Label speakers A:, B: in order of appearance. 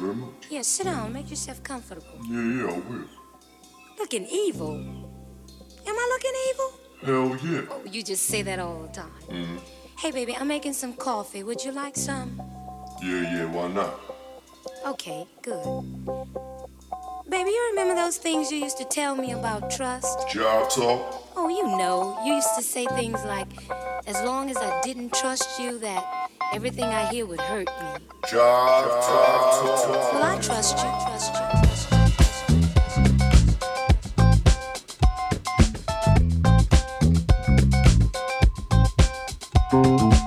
A: Very much.
B: Yeah, sit down. Make yourself comfortable.
A: Yeah, yeah, I will.
B: Looking evil. Am I looking evil?
A: Hell yeah.
B: Oh, you just say that all the time.
A: Mm-hmm.
B: Hey, baby, I'm making some coffee. Would you like some?
A: Yeah, yeah, why not?
B: Okay, good. Baby, you remember those things you used to tell me about trust?
A: Jive talk?
B: Oh, you know, you used to say things like, as long as I didn't trust you, that everything I hear would hurt me.
A: Jive talk.
B: Well, I trust you, trust you, trust you. I